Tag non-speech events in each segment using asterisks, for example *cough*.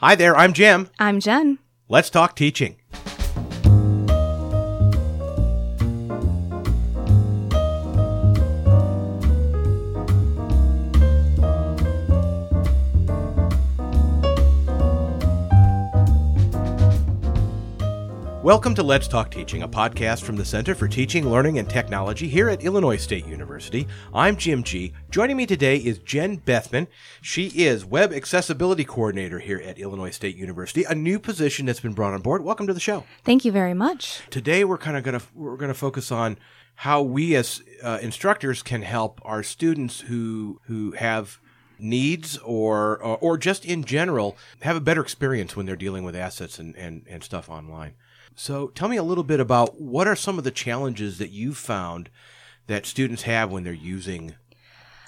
Hi there, I'm Jim. I'm Jen. Let's talk teaching. Welcome to Let's Talk Teaching, a podcast from the Center for Teaching, Learning, and Technology here at Illinois State University. I'm Jim G. Joining me today is Jen Bethman. She is Web Accessibility Coordinator here at Illinois State University, a new position that's been brought on board. Welcome to the show. Thank you very much. Today we're kind of going to we're going to focus on how we as uh, instructors can help our students who who have needs or, or or just in general have a better experience when they're dealing with assets and, and, and stuff online. So tell me a little bit about what are some of the challenges that you've found that students have when they're using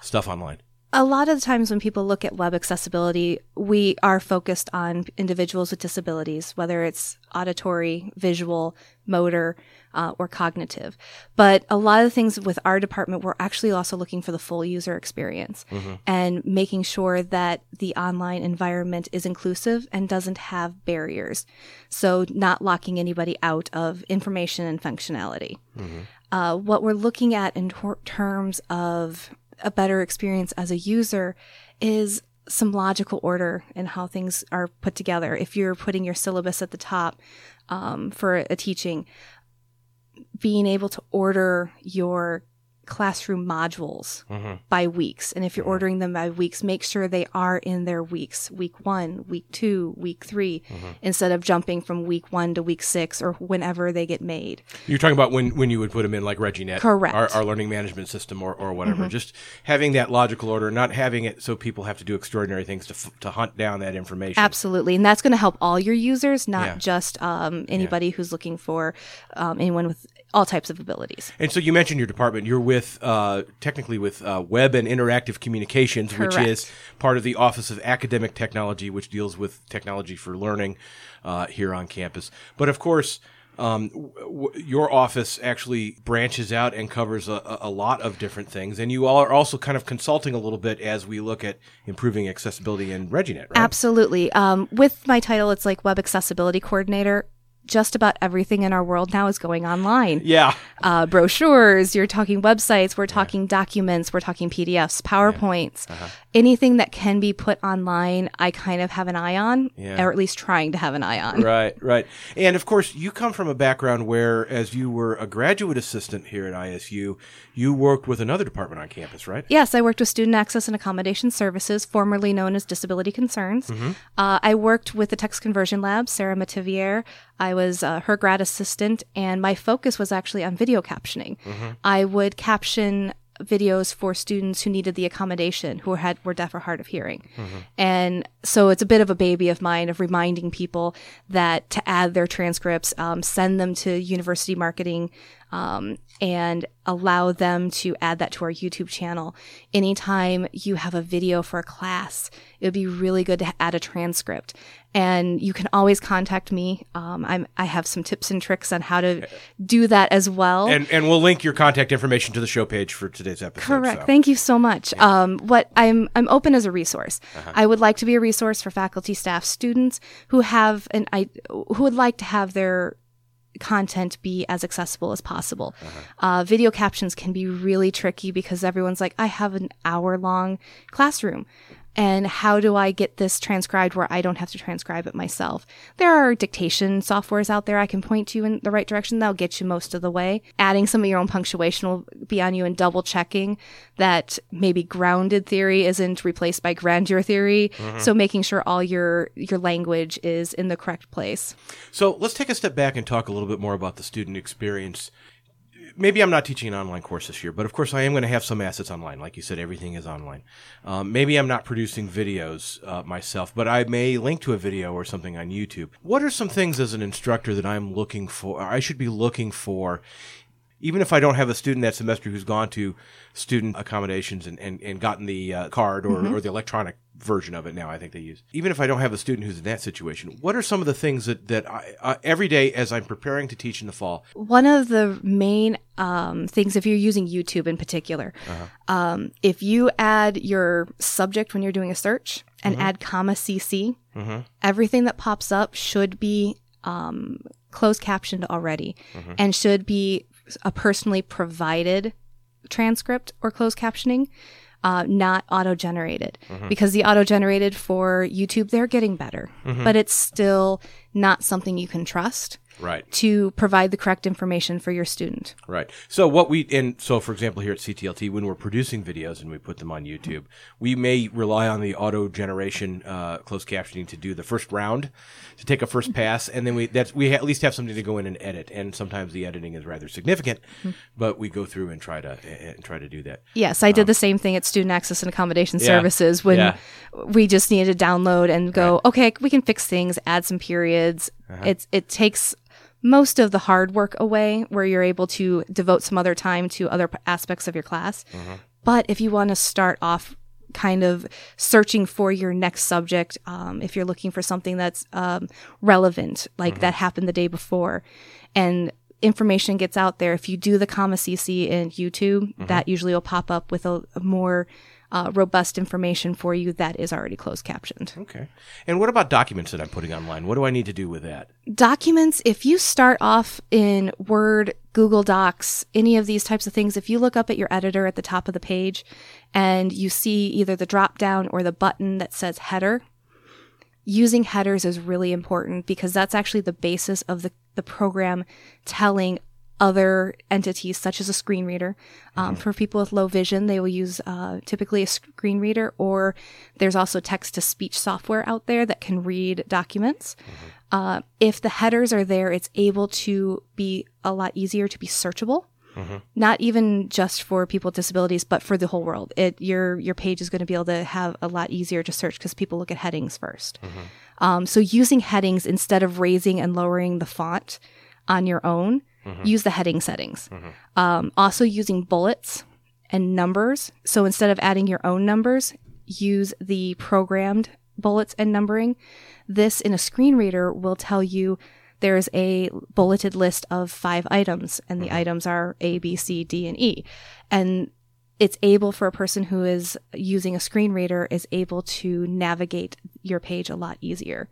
stuff online? A lot of the times when people look at web accessibility, we are focused on individuals with disabilities, whether it's auditory, visual, motor, uh, or cognitive. But a lot of the things with our department, we're actually also looking for the full user experience mm-hmm. and making sure that the online environment is inclusive and doesn't have barriers. So, not locking anybody out of information and functionality. Mm-hmm. Uh, what we're looking at in ter- terms of a better experience as a user is some logical order in how things are put together. If you're putting your syllabus at the top um, for a teaching, being able to order your classroom modules mm-hmm. by weeks. And if you're mm-hmm. ordering them by weeks, make sure they are in their weeks week one, week two, week 3 mm-hmm. instead of jumping from week one to week six or whenever they get made. You're talking about when, when you would put them in like ReggieNet, correct? Our, our learning management system or, or whatever. Mm-hmm. Just having that logical order, not having it so people have to do extraordinary things to, f- to hunt down that information. Absolutely. And that's going to help all your users, not yeah. just um, anybody yeah. who's looking for um, anyone with all types of abilities. And so you mentioned your department. You're with uh, technically with uh, Web and Interactive Communications, Correct. which is part of the Office of Academic Technology, which deals with technology for learning uh, here on campus. But of course. Um, w- your office actually branches out and covers a, a, lot of different things, and you all are also kind of consulting a little bit as we look at improving accessibility in ReggieNet, right? Absolutely. Um, with my title, it's like Web Accessibility Coordinator just about everything in our world now is going online. Yeah. Uh, brochures, you're talking websites, we're talking yeah. documents, we're talking PDFs, PowerPoints, yeah. uh-huh. anything that can be put online, I kind of have an eye on, yeah. or at least trying to have an eye on. Right, right. And of course, you come from a background where, as you were a graduate assistant here at ISU, you worked with another department on campus, right? Yes, I worked with Student Access and Accommodation Services, formerly known as Disability Concerns. Mm-hmm. Uh, I worked with the Text Conversion Lab, Sarah Mativier. I was uh, her grad assistant, and my focus was actually on video captioning. Mm-hmm. I would caption videos for students who needed the accommodation who had were deaf or hard of hearing mm-hmm. and so it's a bit of a baby of mine of reminding people that to add their transcripts um, send them to university marketing um, and allow them to add that to our YouTube channel. Anytime you have a video for a class, it would be really good to add a transcript. And you can always contact me. Um, I'm, I have some tips and tricks on how to do that as well. And, and we'll link your contact information to the show page for today's episode. Correct. So. Thank you so much. Yeah. Um, what I'm, I'm open as a resource. Uh-huh. I would like to be a resource for faculty, staff, students who have an, I, who would like to have their content be as accessible as possible. Uh-huh. Uh, video captions can be really tricky because everyone's like, I have an hour long classroom and how do I get this transcribed where I don't have to transcribe it myself? There are dictation softwares out there I can point you in the right direction. That'll get you most of the way. Adding some of your own punctuation will be on you and double checking that maybe grounded theory isn't replaced by grandeur theory. Mm-hmm. So making sure all your your language is in the correct place. So let's take a step back and talk a little bit more about the student experience maybe I'm not teaching an online course this year, but of course I am going to have some assets online. Like you said, everything is online. Um, maybe I'm not producing videos uh, myself, but I may link to a video or something on YouTube. What are some things as an instructor that I'm looking for? I should be looking for even if I don't have a student that semester who's gone to student accommodations and, and, and gotten the uh, card or, mm-hmm. or the electronic version of it now, I think they use. Even if I don't have a student who's in that situation, what are some of the things that, that I, uh, every day as I'm preparing to teach in the fall? One of the main um, things, if you're using YouTube in particular, uh-huh. um, if you add your subject when you're doing a search, and add comma CC, everything that pops up should be um, closed captioned already and should be a personally provided transcript or closed captioning. Uh, not auto generated because the auto generated for YouTube, they're getting better, but it's still not something you can trust Right. to provide the correct information for your student. Right. So what we and so for example here at CTLT when we're producing videos and we put them on YouTube, we may rely on the auto generation uh, closed captioning to do the first round, to take a first pass, and then we that's we at least have something to go in and edit. And sometimes the editing is rather significant, but we go through and try to and try to do that. Yes, I did the same thing at Student Access and Accommodation Yeah. Services when Yeah. we just needed to download and go, okay, we can fix things, add some periods. Uh-huh. It's it takes most of the hard work away where you're able to devote some other time to other p- aspects of your class. Uh-huh. But if you want to start off kind of searching for your next subject, um, if you're looking for something that's um, relevant, like Mm-hmm. that happened the day before, and information gets out there, if you do the comma CC in YouTube, Mm-hmm. that usually will pop up with a, a more uh, robust information for you that is already closed captioned. Okay. And what about documents that I'm putting online? What do I need to do with that? documents, if you start off in Word, Google Docs, any of these types of things, if you look up at your editor at the top of the page and you see either the drop down or the button that says header, using headers is really important because that's actually the basis of the, the program telling other entities such as a screen reader. Um, For people with low vision, they will use uh, typically a screen reader, or there's also text to speech software out there that can read documents. Uh, if the headers are there, it's able to be a lot easier to be searchable. Not even just for people with disabilities, but for the whole world. It your your page is going to be able to have a lot easier to search because people look at headings 1st Um, so using headings instead of raising and lowering the font on your own, Mm-hmm. use the heading settings. Mm-hmm. Um, also using bullets and numbers. So instead of adding your own numbers, use the programmed bullets and numbering. This in a screen reader will tell you there's a bulleted list of five items, and the mm-hmm. items are A, B, C, D, and E. And it's able for a person who is using a screen reader is able to navigate your page a lot easier.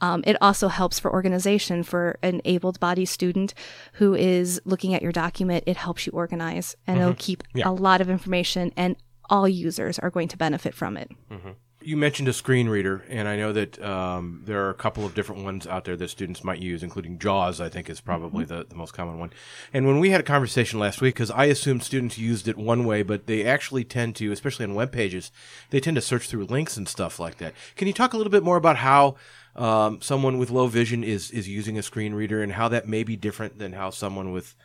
Um, it also helps for organization for an able bodied student who is looking at your document. It helps you organize and it'll keep a lot of information and all users are going to benefit from it. You mentioned a screen reader, and I know that um, there are a couple of different ones out there that students might use, including JAWS, I think is probably the, the most common one. And when we had a conversation last week, because I assumed students used it one way, but they actually tend to, especially on web pages, they tend to search through links and stuff like that. Can you talk a little bit more about how um, someone with low vision is, is using a screen reader and how that may be different than how someone with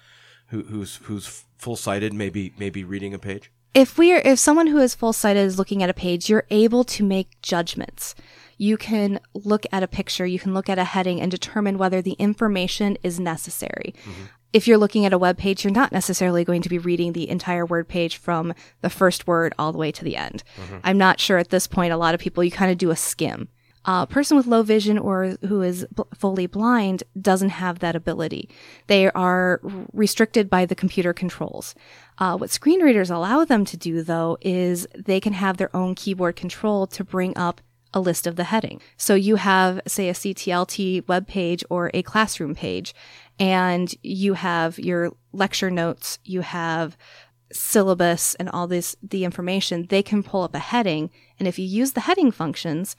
who, who's who's full sighted may be, may be reading a page? If we are if someone who is full sighted is looking at a page you're able to make judgments. You can look at a picture you can look at a heading and determine whether the information is necessary. Mm-hmm. If you're looking at a web page you're not necessarily going to be reading the entire word page from the first word all the way to the end. Mm-hmm. I'm not sure at this point a lot of people you kind of do a skim a person with low vision or who is fully blind doesn't have that ability. They are restricted by the computer controls. Uh, what screen readers allow them to do, though, is they can have their own keyboard control to bring up a list of the heading. So you have, say, a CTLT web page or a classroom page, and you have your lecture notes, you have syllabus and all this the information they can pull up a heading and if you use the heading functions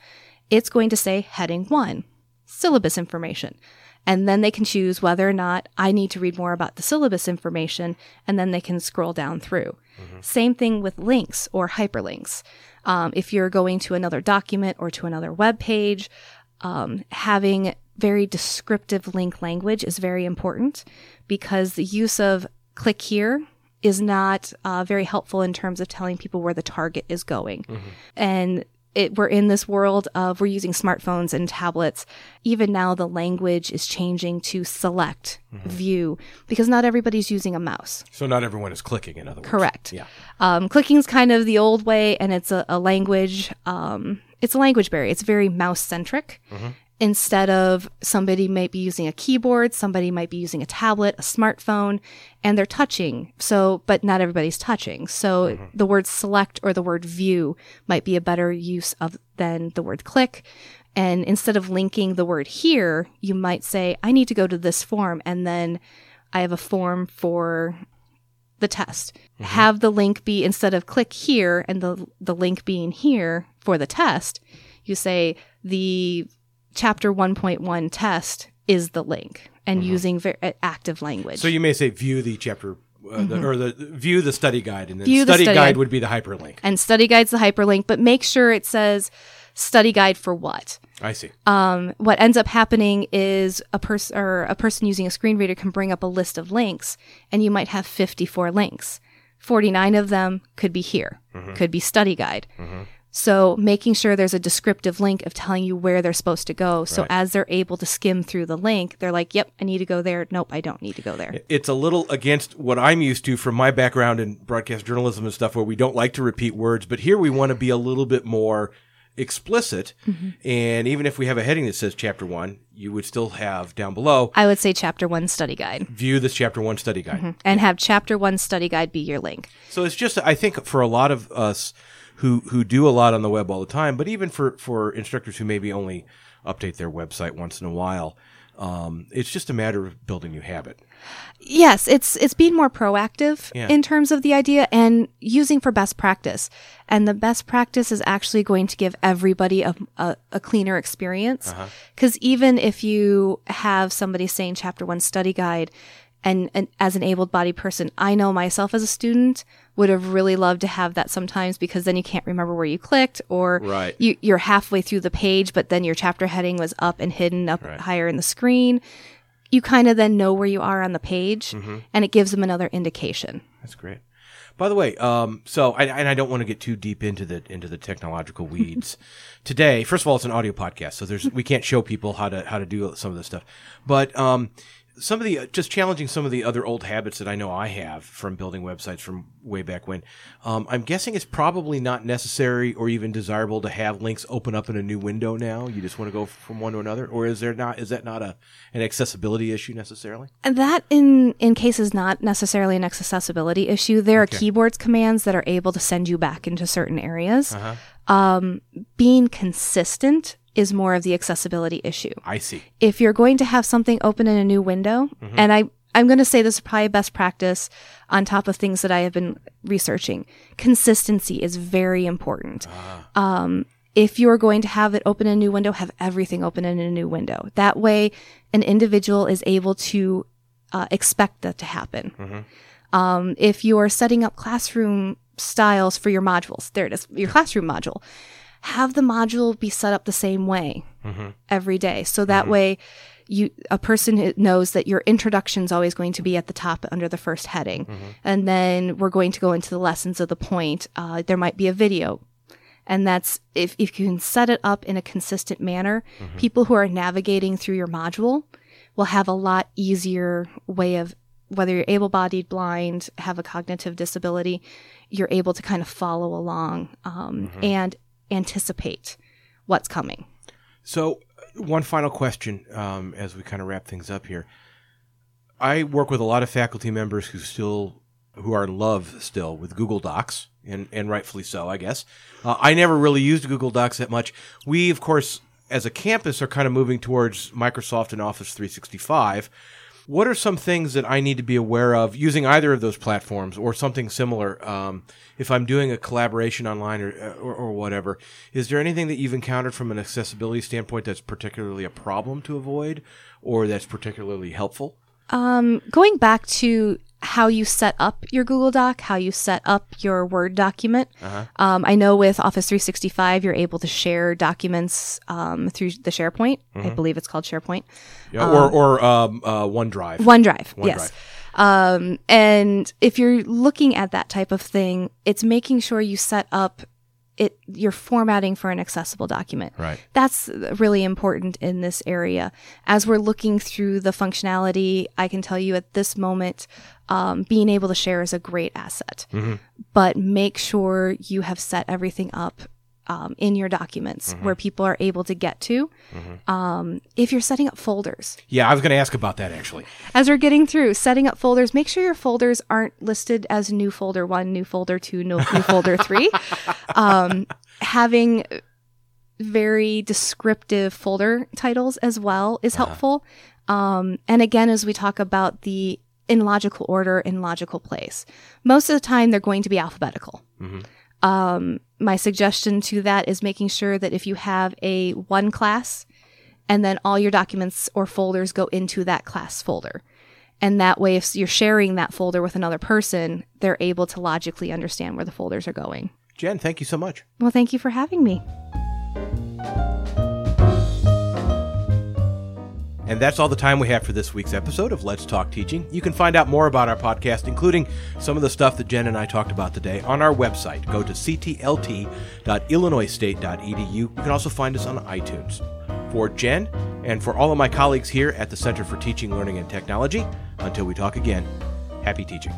it's going to say heading 1 syllabus information. And then they can choose whether or not I need to read more about the syllabus information and then they can scroll down through. Same thing with links or hyperlinks. Um, if you're going to another document or to another web page um, having very descriptive link language is very important because the use of click here is not uh, very helpful in terms of telling people where the target is going. And it, we're in this world of we're using smartphones and tablets. Even now, the language is changing to select, view, because not everybody's using a mouse. So not everyone is clicking, in other words. Correct. Yeah. Um, clicking's kind of the old way, and it's a, a language. Um, it's a language barrier. It's very mouse centric, instead of somebody might be using a keyboard, somebody might be using a tablet, a smartphone, and they're touching. So, but not everybody's touching. So mm-hmm. the word select or the word view might be a better use of than the word click. And instead of linking the word here, you might say, I need to go to this form and then I have a form for the test. Mm-hmm. Have the link be instead of click here and the the link being here for the test, you say the chapter 1.1 test is the link and using ver- uh, active language. So you may say view the chapter uh, the, or the view the study guide, and then Mm-hmm. View the study, study guide guide. would be the hyperlink. and study guide's the hyperlink, but make sure it says study guide for what. I see. um, what ends up happening is a person or a person using a screen reader can bring up a list of links and you might have 54 links 49 of them could be here could be study guide so making sure there's a descriptive link of telling you where they're supposed to go so Right. as they're able to skim through the link they're like yep i need to go there nope i don't need to go there it's a little against what I'm used to from my background in broadcast journalism and stuff, where we don't like to repeat words, but here we want to be a little bit more explicit. Mm-hmm. And even if we have a heading that says chapter one, you would still have down below i would say chapter 1 study guide view this chapter one study guide. and have chapter 1 study guide be your link So it's just, I think, for a lot of us who who do a lot on the web all the time, but even for for instructors who maybe only update their website once in a while, um, it's just a matter of building new habit. Yes, it's it's being more proactive Yeah. in terms of the idea and using for best practice. And the best practice is actually going to give everybody a, a, a cleaner experience. Because even if you have somebody saying chapter one study guide, and, and as an able bodied person, I know myself as a student would have really loved to have that sometimes because then you can't remember where you clicked or Right. you, you're halfway through the page, but then your chapter heading was up and hidden up higher in the screen you kind of then know where you are on the page and it gives them another indication. That's great. By the way, um, so I, and I don't want to get too deep into the into the technological weeds *laughs* today. First of all, it's an audio podcast, so there's we can't show people how to how to do some of this stuff. But um, some of the just challenging some of the other old habits that I know I have from building websites from way back when. Um, I'm guessing it's probably not necessary or even desirable to have links open up in a new window now. You just want to go from one to another, or is there not? Is that not a an accessibility issue necessarily? And that in in case is not necessarily an accessibility issue. There are keyboards commands that are able to send you back into certain areas. Um, being consistent is more of the accessibility issue. I see. if you're going to have something open in a new window, and I, I'm going to say this is probably best practice on top of things that I have been researching. Consistency is very important. Um, if you're going to have it open in a new window, have everything open in a new window. That way, an individual is able to uh, expect that to happen. Um, if you're setting up classroom styles for your modules, there it is, your classroom module, have the module be set up the same way mm-hmm. every day. So that mm-hmm. way, you a person knows that your introduction is always going to be at the top under the first heading, mm-hmm. and then we're going to go into the lessons of the point. Uh, there might be a video. And that's if, if you can set it up in a consistent manner, people who are navigating through your module will have a lot easier way of whether you're able bodied, blind, have a cognitive disability, you're able to kind of follow along. Um, and anticipate what's coming. So, one final question um, as we kind of wrap things up here. I work with a lot of faculty members who still who are in love still with Google Docs, and and rightfully so, I guess. Uh, I never really used Google Docs that much. We, of course, as a campus, are kind of moving towards Microsoft and Office 365. What are some things that I need to be aware of using either of those platforms or something similar? Um, if I'm doing a collaboration online or, or, or whatever, is there anything that you've encountered from an accessibility standpoint that's particularly a problem to avoid or that's particularly helpful? Going back to how you set up your Google Doc, how you set up your Word document. Um, I know with Office 365, you're able to share documents um, through the SharePoint. I believe it's called SharePoint. Yeah, or or um, uh, OneDrive. OneDrive, OneDrive. yes. Um, and if you're looking at that type of thing, it's making sure you set up it you're formatting for an accessible document. Right. That's really important in this area. As we're looking through the functionality, I can tell you at this moment, um, being able to share is a great asset. But make sure you have set everything up um, in your documents where people are able to get to. Um, if you're setting up folders, Yeah, I was going to ask about that actually. as we're getting through setting up folders, make sure your folders aren't listed as new folder one, new folder two, no, new folder three. *laughs* Um, having very descriptive folder titles as well is helpful. Um, and again, as we talk about the in logical order, in logical place, most of the time they're going to be alphabetical. Um, my suggestion to that is making sure that if you have a one class, and then all your documents or folders go into that class folder. And that way, if you're sharing that folder with another person, they're able to logically understand where the folders are going. Jen, thank you so much. Well, thank you for having me. And that's all the time we have for this week's episode of Let's Talk Teaching. You can find out more about our podcast, including some of the stuff that Jen and I talked about today, on our website. Go to ctlt.illinoisstate.edu. You can also find us on iTunes. For Jen and for all of my colleagues here at the Center for Teaching, Learning, and Technology, until we talk again, happy teaching.